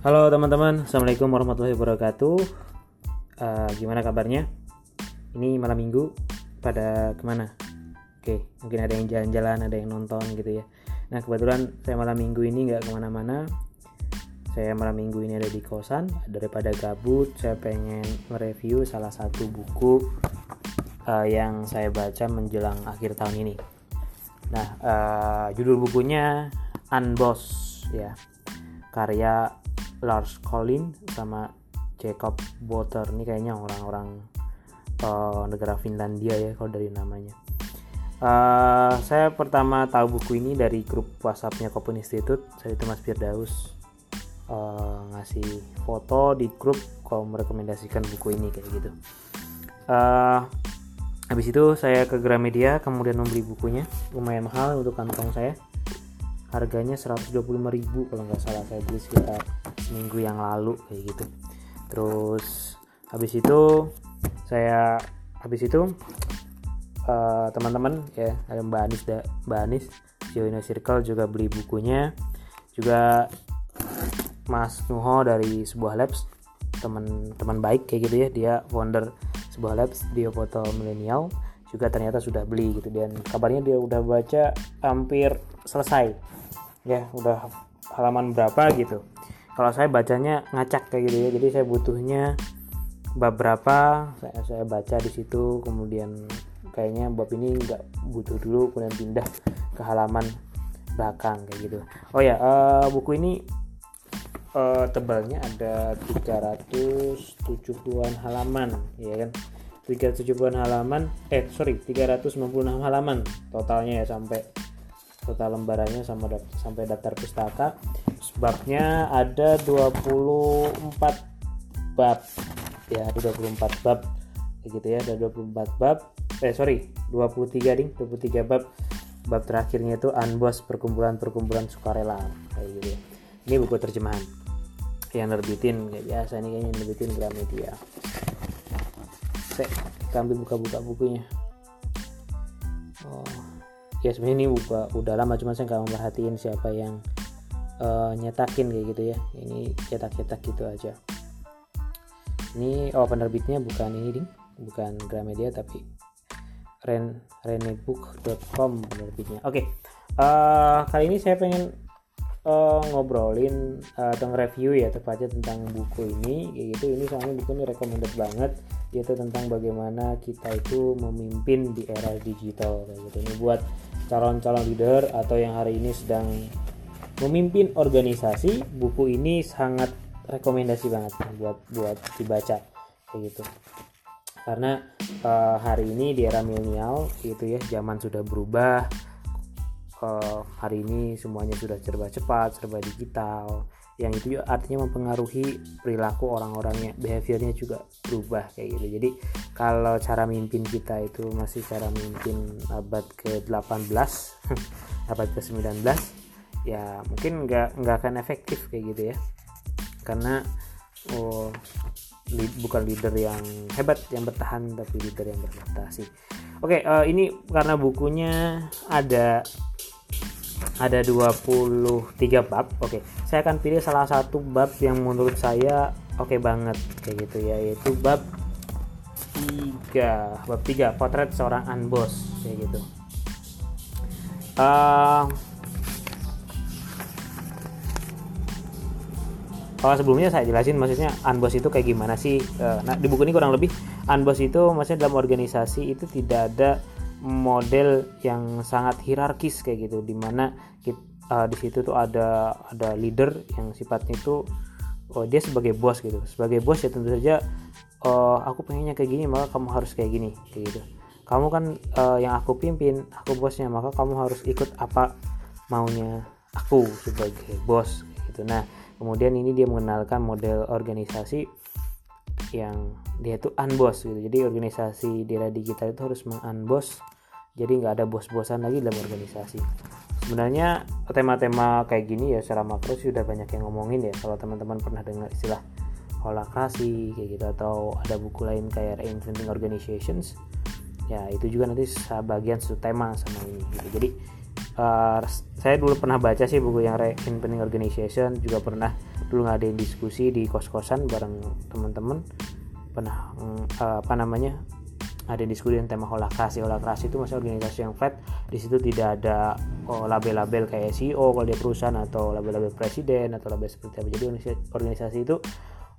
Halo teman-teman, Assalamualaikum warahmatullahi wabarakatuh. Uh, Gimana kabarnya? Ini malam minggu, pada ke mana? Oke, mungkin ada yang jalan-jalan, ada yang nonton gitu ya. Nah kebetulan saya malam minggu ini nggak ke mana-mana. Saya malam minggu ini ada di kosan. Daripada gabut, saya pengen mereview salah satu buku uh, Yang saya baca menjelang akhir tahun ini. Nah, uh, judul bukunya Unboss ya. Karya Lars Collin sama Jacob Botter. Ini kayaknya orang-orang uh, negara Finlandia ya kalau dari namanya. Uh, saya pertama tahu buku ini dari grup WhatsAppnya Kopen Institute. Saya itu Mas Firdaus uh, ngasih foto di grup kalau merekomendasikan buku ini kayak gitu. Uh, habis itu saya ke Gramedia kemudian membeli bukunya. Lumayan mahal untuk kantong saya. Harganya 125.000 kalau nggak salah saya beli sekitar minggu yang lalu kayak gitu. Terus habis itu saya habis itu uh, teman-teman ya ada Mbak Anis da, Mbak Anis Joino Circle juga beli bukunya. Juga Mas Nuho dari sebuah labs teman-teman baik kayak gitu ya dia founder sebuah labs dia foto milenial juga ternyata sudah beli gitu. Dan kabarnya dia udah baca hampir selesai. Ya udah halaman berapa gitu kalau saya bacanya ngacak kayak gitu ya. Jadi saya butuhnya bab berapa saya saya baca di situ. Kemudian kayaknya bab ini nggak butuh dulu kemudian pindah ke halaman belakang kayak gitu. Oh ya uh, buku ini uh, tebalnya ada 370-an halaman ya kan? 370-an halaman eh sorry 396 halaman totalnya ya sampai total lembarannya sama sampai daftar pustaka sebabnya ada 24 bab. Ya ada 24 bab. Gitu ya ada 24 bab. Eh sorry 23 ding. 23 bab. Bab terakhirnya itu unboss perkumpulan-perkumpulan sukarela. Kayak gitu ya. Ini buku terjemahan yang nerbitin kayak biasa nih kayaknya nerbitin Gramedia. Saya ambil buka-buka bukunya. Oh ya sebenarnya ini udah, udah lama cuma saya nggak memperhatiin siapa yang uh, nyetakin kayak gitu ya. Ini cetak-cetak gitu aja. Ini oh penerbitnya bukan ini ding. Bukan Gramedia tapi ren renebook.com penerbitnya. Oke okay. uh, eh, kali ini saya pengen uh, ngobrolin uh, atau nge-review ya tepatnya tentang buku ini. Kayak gitu ini soalnya buku ini recommended banget. Yaitu tentang bagaimana kita itu memimpin di era digital kayak gitu. Ini buat calon-calon leader atau yang hari ini sedang memimpin organisasi buku ini sangat rekomendasi banget buat buat dibaca kayak gitu. Karena uh, hari ini di era milenial gitu ya zaman sudah berubah uh, hari ini semuanya sudah serba cepat serba digital yang itu juga artinya mempengaruhi perilaku orang-orangnya behaviornya juga berubah kayak gitu. Jadi kalau cara mimpin kita itu masih cara mimpin abad ke-18 abad ke-19 ya mungkin nggak nggak akan efektif kayak gitu ya. Karena oh, li, bukan leader yang hebat yang bertahan tapi leader yang beradaptasi oke uh, ini karena bukunya ada ada 23 bab. Oke okay. saya akan pilih salah satu bab yang menurut saya oke okay banget kayak gitu ya yaitu bab 3 bab 3 potret seorang unboss kayak gitu. Uh, kalau sebelumnya saya jelasin maksudnya unboss itu kayak gimana sih? Uh, nah di buku ini kurang lebih unboss itu maksudnya dalam organisasi itu tidak ada model yang sangat hierarkis kayak gitu. Di mana kita, uh, di situ tuh ada ada leader yang sifatnya itu oh, dia sebagai bos gitu. Sebagai bos ya tentu saja uh, aku pengennya kayak gini maka kamu harus kayak gini kayak gitu. Kamu kan uh, yang aku pimpin aku bosnya maka kamu harus ikut apa maunya aku sebagai bos gitu. Nah kemudian ini dia mengenalkan model organisasi yang dia itu unboss gitu. Jadi organisasi di era digital itu harus mengunboss. Jadi nggak ada bos-bosan lagi dalam organisasi. Sebenarnya tema-tema kayak gini ya secara makro sih udah banyak yang ngomongin ya. Kalau teman-teman pernah dengar istilah holacracy kayak gitu atau ada buku lain kayak reinventing organizations ya itu juga nanti bagian satu tema sama ini gitu. Jadi uh, saya dulu pernah baca sih buku yang reinventing organization juga pernah dulu ngadain diskusi di kos-kosan bareng teman-teman. Pernah uh, apa namanya ada diskusi dengan tema holakrasi. Holakrasi itu masih organisasi yang flat di situ tidak ada oh, label-label kayak CEO kalau dia perusahaan atau label-label presiden atau label seperti apa. Jadi organisasi itu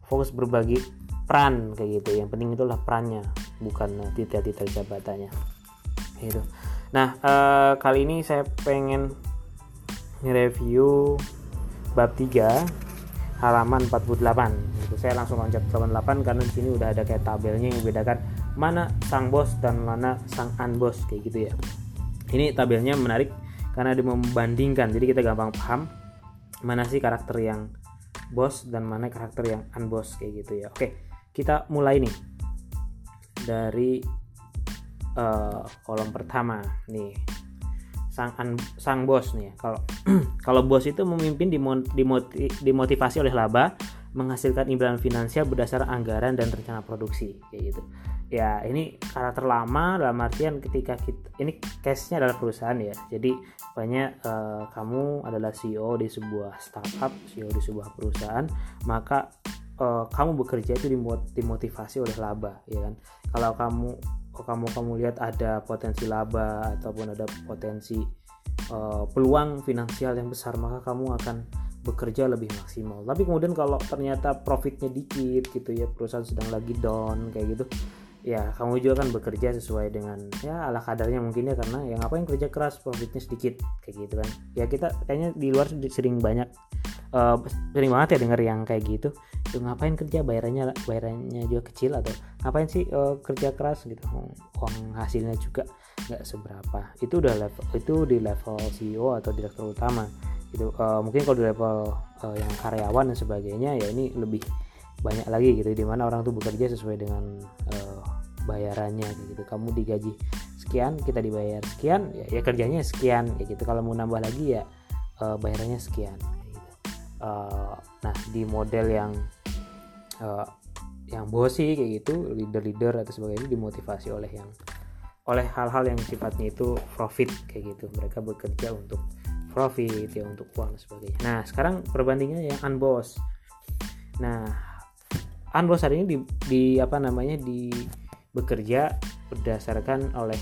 fokus berbagi peran kayak gitu. Yang penting itulah perannya bukan titel-titel jabatannya. Gitu nah uh, kali ini saya pengen nge-review bab 3 halaman 48 gitu. saya langsung loncat 88 karena di sini udah ada kayak tabelnya yang membedakan mana sang bos dan mana sang unbos kayak gitu ya. Ini tabelnya menarik karena dia membandingkan. Jadi kita gampang paham mana sih karakter yang bos dan mana karakter yang unbos kayak gitu ya. Oke kita mulai nih dari uh, kolom pertama nih. Sang un, sang bos nih. Kalau kalau bos itu memimpin dimotivasi oleh laba menghasilkan imbalan finansial berdasar anggaran dan rencana produksi kayak gitu. Ya ini karakter lama dalam artian ketika kita ini case-nya adalah perusahaan ya. Jadi banyak uh, kamu adalah CEO di sebuah startup CEO di sebuah perusahaan maka uh, kamu bekerja itu dimotivasi oleh laba ya kan? Kalau kamu kalau kamu kamu lihat ada potensi laba ataupun ada potensi uh, peluang finansial yang besar maka kamu akan bekerja lebih maksimal. Tapi kemudian kalau ternyata profitnya dikit gitu ya perusahaan sedang lagi down kayak gitu ya kamu juga kan bekerja sesuai dengan ya ala kadarnya mungkin ya karena yang apa yang kerja keras profitnya sedikit kayak gitu kan. Ya kita kayaknya di luar sering banyak uh, sering banget ya dengar yang kayak gitu. Itu ngapain kerja bayarannya bayarannya juga kecil atau ngapain sih uh, kerja keras gitu. Uang hasilnya juga nggak seberapa. Itu udah level itu di level CEO atau direktur utama. Itu uh, mungkin kalau di level uh, yang karyawan dan sebagainya ya ini lebih banyak lagi gitu di mana orang tuh bekerja sesuai dengan uh, bayarannya gitu. Kamu digaji sekian kita dibayar sekian ya, ya kerjanya sekian kayak gitu. Kalau mau nambah lagi ya uh, bayarannya sekian uh, nah di model yang uh, yang bosi kayak gitu leader-leader atau sebagainya dimotivasi oleh yang oleh hal-hal yang sifatnya itu profit kayak gitu. Mereka bekerja untuk profit ya untuk uang sebagainya. Nah sekarang perbandingannya yang unboss nah hari ini di, di apa namanya di bekerja berdasarkan oleh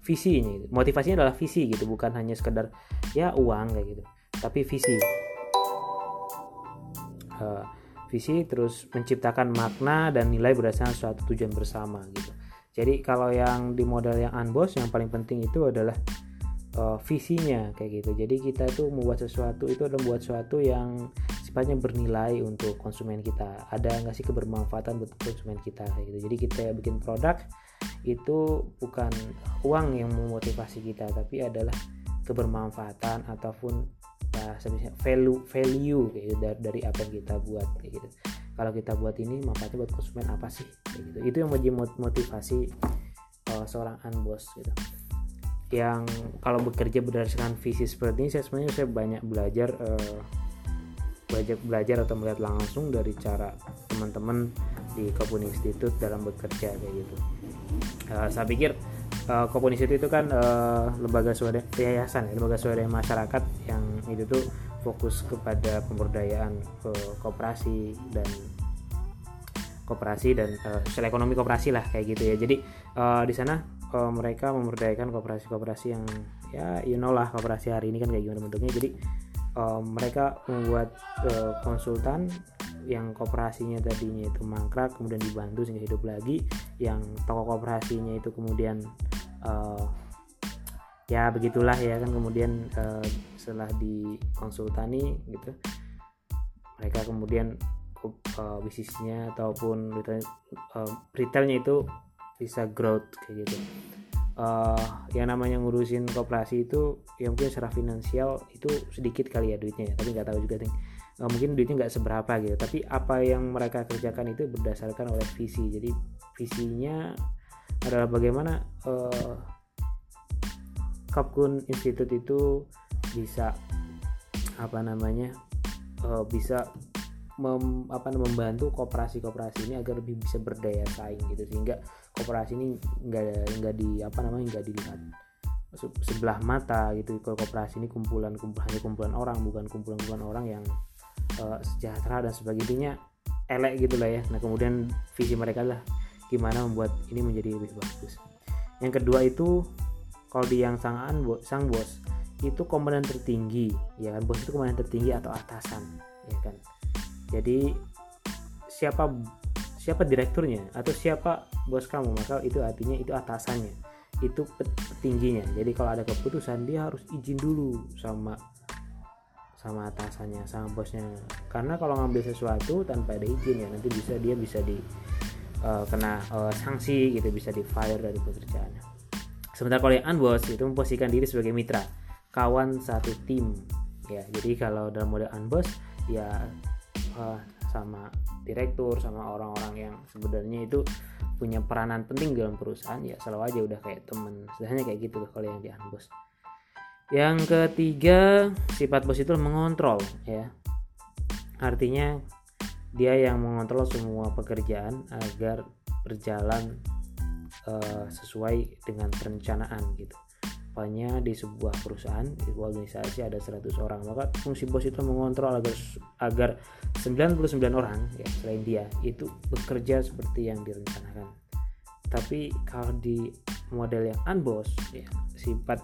visi ini motivasinya adalah visi gitu bukan hanya sekedar ya uang kayak gitu tapi visi. Uh, visi terus menciptakan makna dan nilai berdasarkan suatu tujuan bersama gitu. Jadi kalau yang di model yang unboss yang paling penting itu adalah uh, visinya kayak gitu. Jadi kita tuh membuat sesuatu itu adalah membuat sesuatu yang sifatnya bernilai untuk konsumen kita. Ada nggak sih kebermanfaatan buat konsumen kita kayak gitu? Jadi kita bikin produk itu bukan uang yang memotivasi kita tapi adalah kebermanfaatan ataupun bahasa value value kayak gitu, dari, dari apa yang kita buat gitu. Kalau kita buat ini manfaatnya buat konsumen apa sih kayak gitu? Itu yang menjadi motivasi uh, seorang unboss gitu. Yang kalau bekerja berdasarkan visi seperti ini saya sebenarnya saya banyak belajar uh, belajar belajar atau melihat langsung dari cara teman-teman di Kopun Institute dalam bekerja kayak gitu. Uh, saya pikir uh, Kopun Institute itu kan uh, lembaga swadaya yayasan, ya, lembaga swadaya masyarakat yang itu tuh fokus kepada pemberdayaan uh, kooperasi dan kooperasi dan uh, sosial ekonomi kooperasi lah kayak gitu ya. Jadi uh, di sana uh, mereka memberdayakan kooperasi-kooperasi yang ya you know lah kooperasi hari ini kan kayak gimana bentuknya. Jadi mereka membuat uh, konsultan yang kooperasinya tadinya itu mangkrak kemudian dibantu sehingga hidup lagi. Yang toko kooperasinya itu kemudian uh, ya begitulah ya kan kemudian uh, setelah dikonsultani gitu mereka kemudian uh, bisnisnya ataupun retail, uh, retailnya itu bisa growth kayak gitu uh, yang namanya ngurusin koperasi itu yang mungkin secara finansial itu sedikit kali ya duitnya ya, tapi nggak tahu juga nih uh, mungkin duitnya nggak seberapa gitu tapi apa yang mereka kerjakan itu berdasarkan oleh visi. Jadi visinya adalah bagaimana uh, Kapkun Institute itu bisa apa namanya uh, bisa mem, apa membantu kooperasi-kooperasi ini agar lebih bisa berdaya saing gitu sehingga kooperasi ini nggak nggak di apa namanya nggak dilihat sebelah mata gitu. Kalau kooperasi ini kumpulan kumpulan kumpulan orang bukan kumpulan kumpulan orang yang uh, sejahtera dan sebagainya elek gitu lah ya. Nah kemudian visi mereka lah gimana membuat ini menjadi lebih bagus. Yang kedua itu kalau di yang sang sang bos itu komponen tertinggi ya kan? Bos itu komponen tertinggi atau atasan ya kan? Jadi siapa siapa direkturnya atau siapa bos kamu? Maka itu artinya itu atasannya itu petingginya. Jadi kalau ada keputusan dia harus izin dulu sama sama atasannya sama bosnya. Karena kalau ngambil sesuatu tanpa ada izin ya nanti bisa dia bisa di uh, kena uh, sanksi gitu bisa di fire dari pekerjaannya sementara kalau yang unboss itu memposisikan diri sebagai mitra kawan satu tim. Ya jadi kalau dalam model unboss ya uh, sama direktur sama orang-orang yang sebenarnya itu punya peranan penting dalam perusahaan ya selalu aja udah kayak temen sebenarnya kayak gitu kalau yang di unboss yang ketiga, sifat bos itu mengontrol ya. Artinya dia yang mengontrol semua pekerjaan agar berjalan uh, sesuai dengan perencanaan gitu. Pokoknya di sebuah perusahaan, di sebuah organisasi ada 100 orang, maka fungsi bos itu mengontrol agar agar 99 orang ya selain dia itu bekerja seperti yang direncanakan. Tapi kalau di model yang unboss ya sifat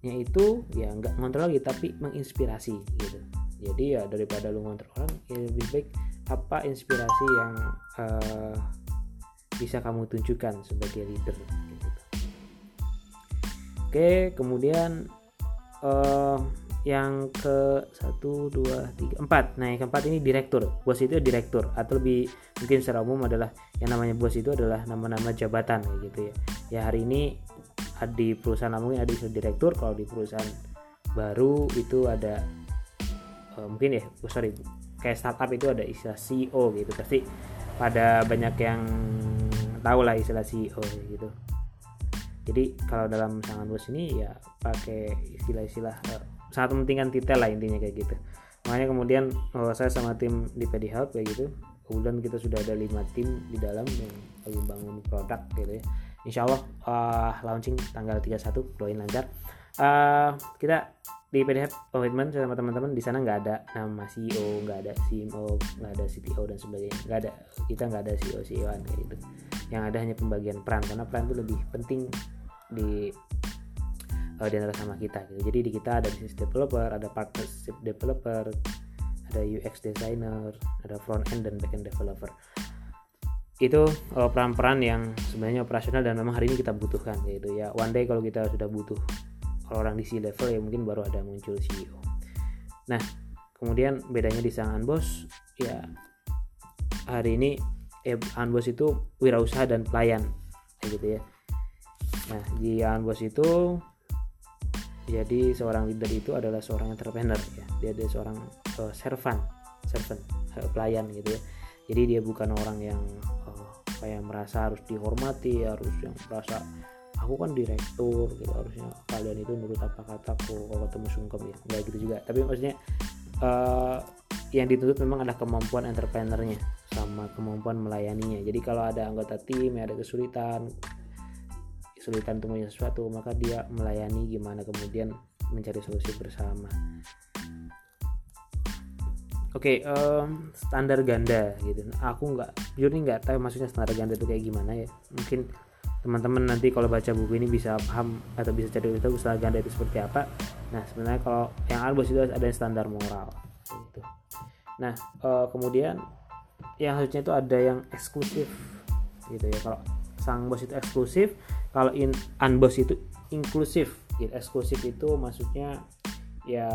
nya itu ya nggak ngontrol lagi tapi menginspirasi gitu jadi ya daripada lu ngontrol orang ya lebih baik apa inspirasi yang uh, bisa kamu tunjukkan sebagai leader. Oke kemudian uh, yang ke satu dua tiga empat. Nah yang keempat ini direktur. Bos itu direktur atau lebih mungkin secara umum adalah yang namanya bos itu adalah nama-nama jabatan gitu ya. Ya hari ini di perusahaan mungkin ada istilah direktur kalau di perusahaan baru itu ada uh, mungkin ya oh, sorry kayak startup itu ada istilah CEO gitu. Pasti pada banyak yang tahu lah istilah CEO gitu jadi kalau dalam sangat bos ini ya pakai istilah-istilah uh, sangat mementingkan detail lah intinya kayak gitu. Makanya kemudian oh, saya sama tim di PD Help kayak gitu kemudian kita sudah ada lima tim di dalam yang lagi bangun produk gitu ya. Insya Allah uh, launching tanggal 31 doain lancar. Uh, kita di PDF komitmen sama teman-teman di sana nggak ada nama CEO nggak ada CMO nggak ada CTO dan sebagainya. Nggak ada kita nggak ada CEO CEO kayak gitu. Yang ada hanya pembagian peran karena peran itu lebih penting di uh, di antara sama kita gitu. jadi di kita ada business developer ada partnership developer ada UX designer ada front end dan back end developer. Itu uh, peran-peran yang sebenarnya operasional dan memang hari ini kita butuhkan gitu. Ya one day kalau kita sudah butuh orang di C level ya mungkin baru ada muncul CEO nah kemudian bedanya di sang unboss ya hari ini eh, unboss itu wirausaha dan pelayan gitu ya. Nah di unboss itu jadi seorang leader itu adalah seorang entrepreneur ya. Dia adalah seorang uh, servant servant uh, pelayan gitu ya. Jadi dia bukan orang yang kayak merasa harus dihormati harus yang merasa aku kan direktur gitu harusnya kalian itu nurut apa kataku kalau ketemu sungkem ya nggak gitu juga tapi maksudnya uh, yang dituntut memang ada kemampuan entrepreneurnya sama kemampuan melayaninya jadi kalau ada anggota tim ada kesulitan kesulitan temunya sesuatu maka dia melayani gimana kemudian mencari solusi bersama Oke, okay, um, standar ganda gitu. Aku nggak, jujur nih nggak tahu maksudnya standar ganda itu kayak gimana ya. Mungkin teman-teman nanti kalau baca buku ini bisa paham atau bisa cari tahu standar ganda itu seperti apa. Nah, sebenarnya kalau yang albos itu ada standar moral gitu. Nah, uh, kemudian yang harusnya itu ada yang eksklusif gitu ya. Kalau sang bos itu eksklusif, kalau in unboss itu inklusif. Gitu. Eksklusif itu maksudnya ya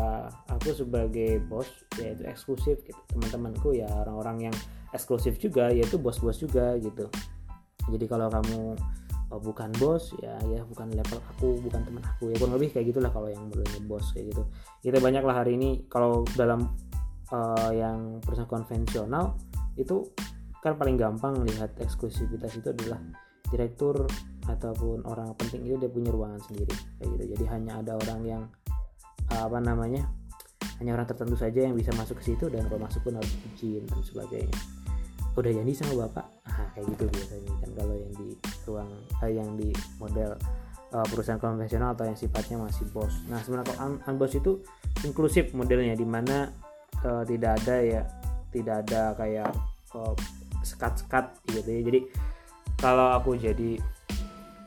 aku sebagai bos ya itu eksklusif gitu teman-temanku ya orang-orang yang eksklusif juga yaitu bos-bos juga gitu jadi kalau kamu oh, bukan bos ya ya bukan level aku bukan teman aku ya kurang lebih kayak gitulah kalau yang belum bos kayak gitu. Kita banyak lah hari ini kalau dalam uh, yang perusahaan konvensional itu kan paling gampang lihat eksklusivitas itu adalah direktur ataupun orang penting itu dia punya ruangan sendiri kayak gitu. Jadi hanya ada orang yang apa namanya hanya orang tertentu saja yang bisa masuk ke situ dan kalau masuk pun harus izin dan sebagainya. Udah jadi sama bapak? Ah kayak gitu biasanya kan kalau yang di ruang eh, yang di model uh, perusahaan konvensional atau yang sifatnya masih bos. Nah sebenarnya kalau unboss itu inklusif modelnya di mana uh, tidak ada ya tidak ada kayak uh, sekat-sekat gitu ya. Jadi kalau aku jadi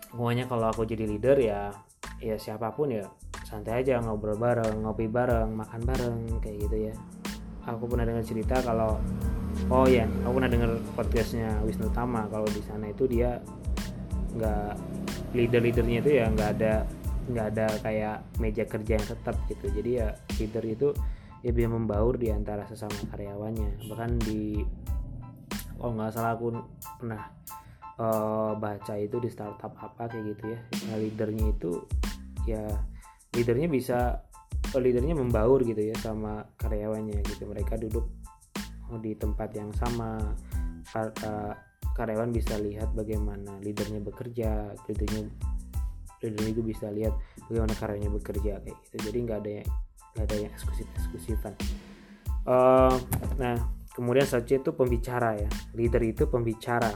pokoknya kalau aku jadi leader ya ya siapa pun ya santai aja ngobrol bareng ngopi bareng makan bareng kayak gitu ya. Aku pernah dengar cerita kalau oh ya aku pernah dengar podcastnya Wisnu Tama kalau di sana itu dia nggak leader-leadernya itu ya nggak ada nggak ada kayak meja kerja yang tetap gitu. Jadi ya leader itu ya bisa membaur di antara sesama karyawannya. Bahkan di oh nggak salah aku pernah uh, baca itu di startup apa kayak gitu ya. Nah, leadernya itu ya leadernya bisa oh, leadernya membaur gitu ya sama karyawannya gitu. Mereka duduk di tempat yang sama uh, karyawan bisa lihat bagaimana leadernya bekerja leadernya leadernya itu bisa lihat bagaimana karyanya bekerja kayak gitu. Jadi nggak ada yang nggak ada yang eksklusif eksklusifan uh, nah kemudian saja itu pembicara ya. Leader itu pembicara.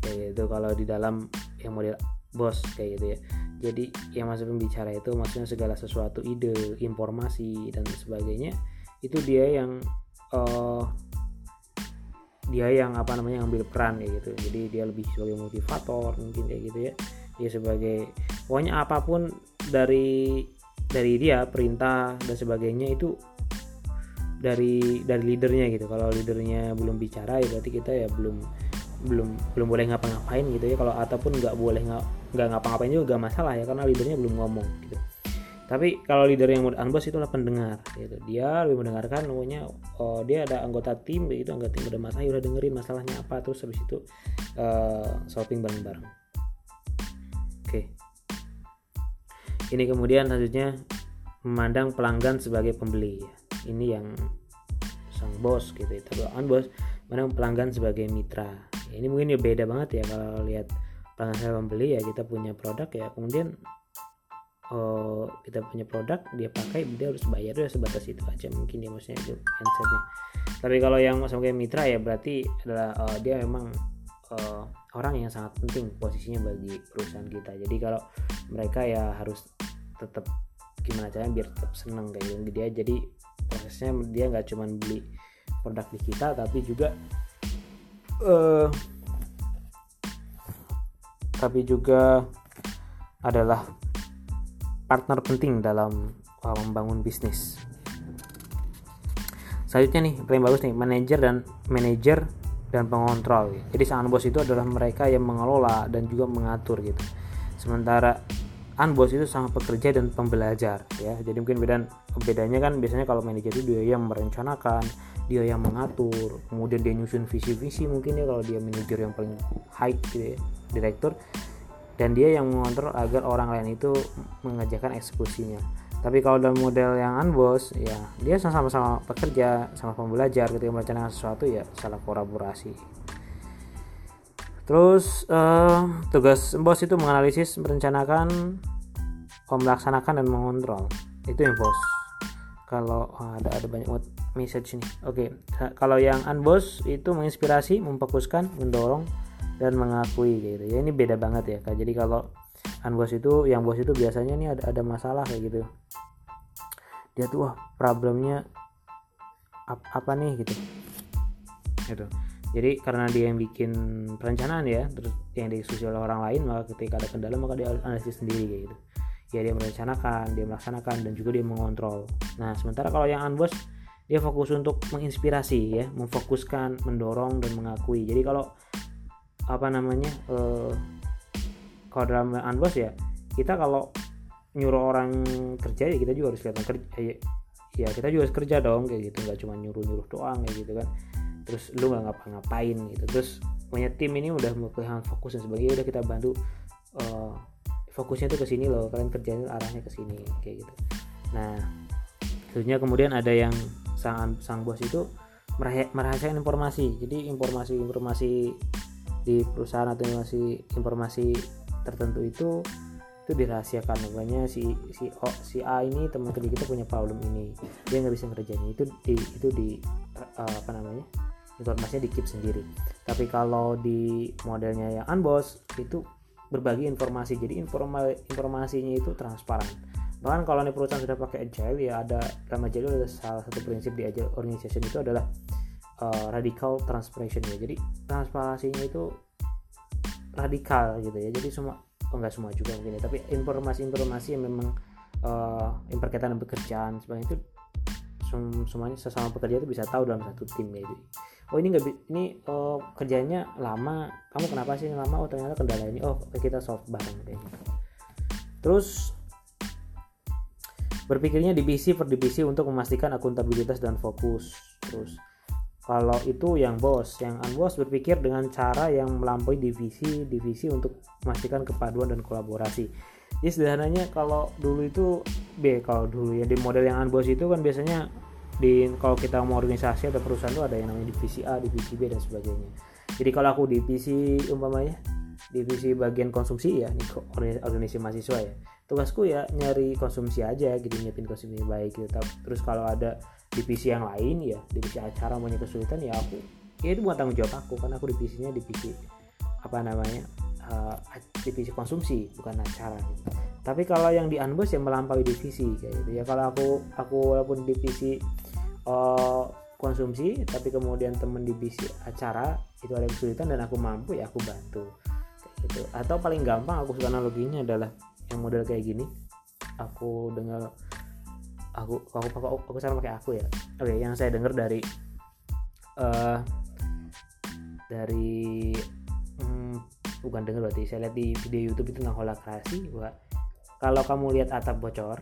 Kayak gitu kalau di dalam yang model bos kayak gitu ya. Jadi yang masuk pembicara itu maksudnya segala sesuatu ide informasi dan sebagainya itu dia yang uh, dia yang apa namanya ngambil peran kayak gitu. Jadi dia lebih sebagai motivator mungkin kayak gitu ya. Dia sebagai pokoknya apa pun dari dari dia perintah dan sebagainya itu dari dari leadernya gitu. Kalau leadernya belum bicara ya berarti kita ya belum belum belum boleh ngapa-ngapain gitu ya. Kalau ataupun nggak boleh nggak ngapa-ngapain juga gak masalah ya karena leadernya belum ngomong gitu tapi kalau leader yang unboss itu adalah pendengar gitu. Dia lebih mendengarkan pokoknya oh, dia ada anggota tim begitu anggota tim udah masalah udah dengerin masalahnya apa. Terus habis itu uh, solving bareng-bareng. Oke. Okay. ini kemudian selanjutnya memandang pelanggan sebagai pembeli ya. Ini yang sang bos gitu. Tapi unboss memandang pelanggan sebagai mitra. Ini mungkin ya beda banget ya kalau lihat pelanggan saya pembeli ya kita punya produk ya. Kemudian oh, kita punya produk dia pakai dia harus bayar dia sebatas itu aja mungkin dia maksudnya itu mindsetnya. Tapi kalau yang sebagai mitra ya berarti adalah uh, dia memang uh, orang yang sangat penting posisinya bagi perusahaan kita. Jadi kalau mereka ya harus tetap gimana caranya biar tetap seneng kayak gitu dia jadi prosesnya dia nggak cuma beli produk di kita tapi juga uh, tapi juga adalah partner penting dalam uh, membangun bisnis. Selanjutnya nih, paling bagus nih, manajer dan manajer dan pengontrol. Jadi sang bos itu adalah mereka yang mengelola dan juga mengatur gitu. Sementara unboss itu sangat pekerja dan pembelajar ya. Jadi mungkin beda bedanya kan biasanya kalau manajer itu dia yang merencanakan, dia yang mengatur, kemudian dia nyusun visi-visi mungkin ya kalau dia manajer yang paling high gitu ya, direktur dan dia yang mengontrol agar orang lain itu mengerjakan eksekusinya. Tapi kalau dalam model yang unboss ya dia sama-sama pekerja sama-sama belajar. Ketika merencanakan sesuatu ya salah kolaborasi. Terus uh, tugas bos itu menganalisis merencanakan melaksanakan dan mengontrol. Itu yang bos kalau oh, ada ada banyak message nih oke okay. kalau yang unboss itu menginspirasi memfokuskan mendorong dan mengakui gitu. Ya ini beda banget ya kak. Jadi kalau unboss itu yang bos itu biasanya nih ada ada masalah kayak gitu. Dia tuh wah problemnya ap, apa nih? gitu. Gitu. Jadi karena dia yang bikin perencanaan ya terus yang diskusi oleh orang lain maka ketika ada kendala maka dia analisis sendiri kayak gitu. Ya dia merencanakan dia melaksanakan dan juga dia mengontrol. Nah sementara kalau yang unboss dia fokus untuk menginspirasi ya memfokuskan mendorong dan mengakui. Jadi kalau apa namanya uh, kalau dalam unboss ya kita kalau nyuruh orang kerja ya kita juga harus kelihatan kerja ya, ya kita juga harus kerja dong kayak gitu. Nggak cuma nyuruh nyuruh doang kayak gitu kan. Terus lu nggak ngapa-ngapain gitu. Terus punya tim ini udah kehilangan fokus dan sebagainya udah kita bantu uh, fokusnya tuh ke sini loh. Kalian kerjanya arahnya ke sini kayak gitu. Nah selanjutnya kemudian ada yang sang sang bos itu merahasiakan informasi. Jadi informasi-informasi di perusahaan atau informasi informasi tertentu itu itu dirahasiakan. Makanya si si o, si A ini teman kerja kita punya problem ini. Dia nggak bisa ngerjain. Itu di itu di uh, apa namanya informasinya di keep sendiri. Tapi kalau di modelnya yang unboss itu berbagi informasi. Jadi informal informasinya itu transparan. Bahkan kalau nih perusahaan sudah pakai agile ya ada dalam agile salah satu prinsip di agile organization itu adalah uh, radical ya jadi transparansinya itu radikal gitu ya. Jadi semua oh enggak semua juga mungkin ya tapi informasi-informasi yang memang uh, berkaitan dengan pekerjaan sebenarnya itu semuanya sesama pekerja itu bisa tahu dalam satu tim ya jadi oh ini nggak ini oh, kerjanya lama kamu kenapa sih lama? Oh ternyata kendala ini oh kita solve bareng kayak gitu terus berpikirnya divisi per divisi untuk memastikan akuntabilitas dan fokus. Terus kalau itu yang bos yang unbos berpikir dengan cara yang melampaui divisi divisi untuk memastikan kepaduan dan kolaborasi. Jadi sederhananya kalau dulu itu B kalau dulu ya di model yang unbos itu kan biasanya di kalau kita mau organisasi atau perusahaan itu ada yang namanya divisi A divisi B dan sebagainya. Jadi kalau aku divisi umpamanya divisi bagian konsumsi ya ini organisasi mahasiswa ya. Tugasku ya nyari konsumsi aja gitu nyiapin konsumsi baik gitu. Terus kalau ada divisi yang lain ya divisi acara punya kesulitan ya aku ya itu bukan tanggung jawab aku karena aku divisinya divisi apa namanya uh, divisi konsumsi bukan acara gitu. tapi kalau yang di unbus ya melampaui divisi kayak gitu. Ya kalau aku aku walaupun divisi uh, konsumsi tapi kemudian temen divisi acara itu ada kesulitan dan aku mampu ya aku bantu kayak gitu. Atau paling gampang aku suka analoginya adalah yang model kayak gini. Aku dengar aku aku aku, aku, aku sekarang pakai aku ya. Oke okay, yang saya dengar dari uh, dari hmm, bukan dengar berarti saya lihat di video YouTube itu tentang holakrasi bahwa kalau kamu lihat atap bocor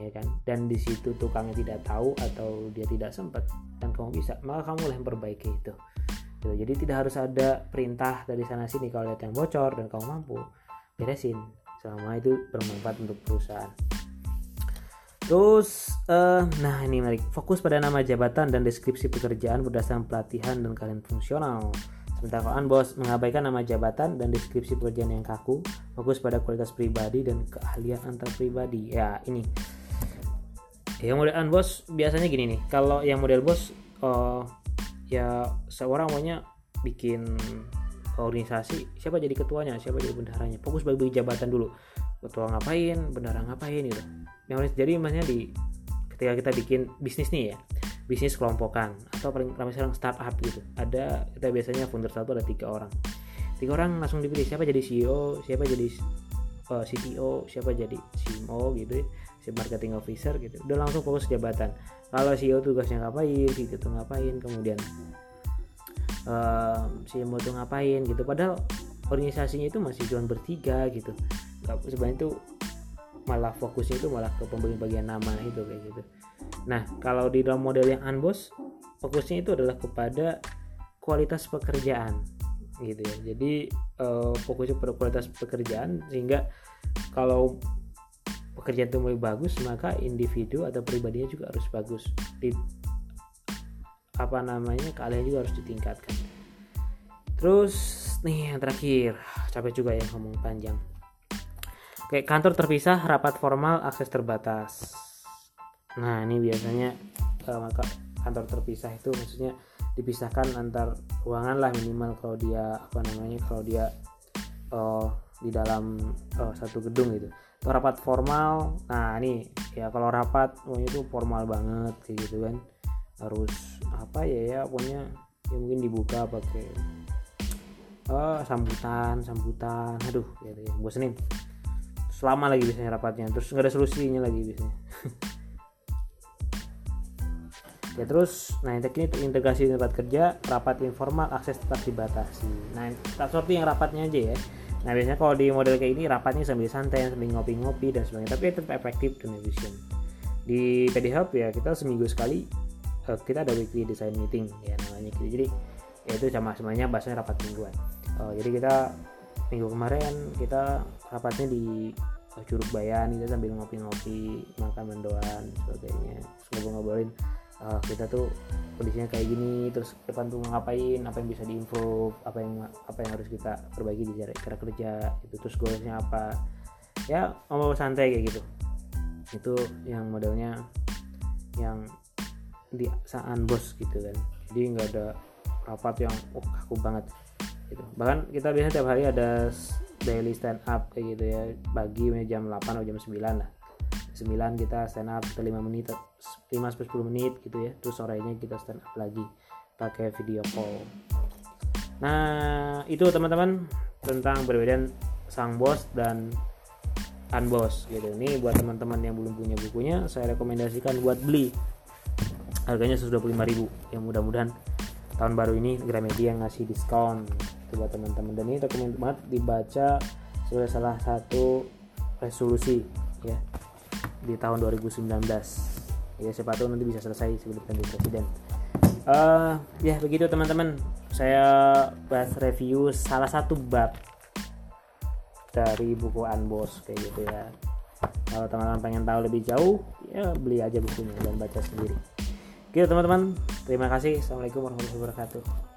ya kan dan di situ tukangnya tidak tahu atau dia tidak sempat dan kamu bisa maka kamu yang perbaiki itu. Gitu. jadi tidak harus ada perintah dari sana sini kalau lihat yang bocor dan kamu mampu beresin. Selama itu bermanfaat untuk perusahaan Terus, uh, nah ini mari fokus pada nama jabatan dan deskripsi pekerjaan berdasarkan pelatihan dan kalian fungsional. Sementara kalau bos mengabaikan nama jabatan dan deskripsi pekerjaan yang kaku, fokus pada kualitas pribadi dan keahlian antar pribadi. Ya ini, yang model bos biasanya gini nih. Kalau yang model bos, uh, ya seorang maunya bikin organisasi siapa jadi ketuanya siapa jadi bendaharanya fokus bagi jabatan dulu ketua ngapain bendara ngapain gitu harus jadi maksudnya di ketika kita bikin bisnis nih ya bisnis kelompokan atau paling ramai sekarang startup gitu ada kita biasanya founder satu ada tiga orang. Tiga orang langsung dipilih siapa jadi CEO siapa jadi uh, eh, CTO siapa jadi CMO gitu ya si marketing officer gitu. Udah langsung fokus jabatan. Kalau CEO tugasnya ngapain CTO tuh ngapain kemudian uh, CMO tuh ngapain gitu. Padahal organisasinya itu masih cuma bertiga gitu. Sebenarnya itu malah fokusnya itu malah ke pembagian nama itu kayak gitu. Nah kalau di dalam model yang unboss fokusnya itu adalah kepada kualitas pekerjaan gitu ya. Jadi uh, fokusnya pada kualitas pekerjaan sehingga kalau pekerjaan itu lebih bagus maka individu atau pribadinya juga harus bagus. Di apa namanya kalian juga harus ditingkatkan. Terus nih yang terakhir. Capek juga ya ngomong panjang kayak kantor terpisah rapat formal akses terbatas. Nah ini biasanya uh, maka kantor terpisah itu maksudnya dipisahkan antar ruangan lah minimal kalau dia apa namanya kalau dia uh, di dalam uh, satu gedung gitu. Atau rapat formal nah ini ya kalau rapat pokoknya itu formal banget gitu kan. Harus apa ya ya pokoknya ya mungkin dibuka pakai uh, sambutan sambutan aduh gitu ya bosenin selama lagi biasanya rapatnya. Terus nggak ada solusinya lagi biasanya. Ya terus nah ini integrasi tempat kerja rapat informal akses tetap dibatasi. Nah tak seperti yang rapatnya aja ya. Nah biasanya kalau di model kayak ini rapatnya sambil santai sambil ngopi-ngopi dan sebagainya. Tapi tetap efektif dan efisien. Di PD Hub ya kita seminggu sekali uh, kita ada weekly design meeting ya namanya gitu. Jadi ya itu sama semuanya bahasanya rapat mingguan. Uh, jadi kita minggu kemarin kita rapatnya di Curug Bayan kita sambil ngopi-ngopi makan mendoan sebagainya. Ngobrol-ngobrolin uh, kita tuh kondisinya kayak gini terus depan tuh ngapain apa yang bisa diimprove apa yang apa yang harus kita perbaiki di cara, cara kerja itu terus goalsnya apa. Ya ngomong santai kayak gitu. Itu yang modelnya yang di saan bos gitu kan. Jadi nggak ada rapat yang oh kaku banget gitu. Bahkan kita biasanya tiap hari ada daily stand up kayak gitu ya. Pagi jam 8 atau jam 9 lah. 9 kita stand up ke 5 menit 5 10 menit gitu ya. Terus sorenya kita stand up lagi pakai video call. Nah itu teman-teman tentang perbedaan sang bos dan unboss gitu. Ini buat teman-teman yang belum punya bukunya saya rekomendasikan buat beli. Harganya 125.000 yang mudah-mudahan tahun baru ini Gramedia ngasih diskon itu buat teman-teman. Dan ini rekomend banget dibaca sebagai salah satu resolusi ya di tahun 2019 ya siapa tahu nanti bisa selesai sebelum ganti presiden. Uh, ya begitu teman-teman. Saya bahas review salah satu bab dari buku Unboss kayak gitu ya. Kalau teman-teman pengen tahu lebih jauh ya beli aja bukunya dan baca sendiri. Oke teman-teman. Terima kasih. Assalamualaikum warahmatullahi wabarakatuh